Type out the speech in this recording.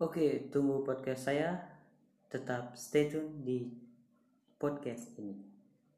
Oke, tunggu podcast saya. Tetap stay tune di podcast ini.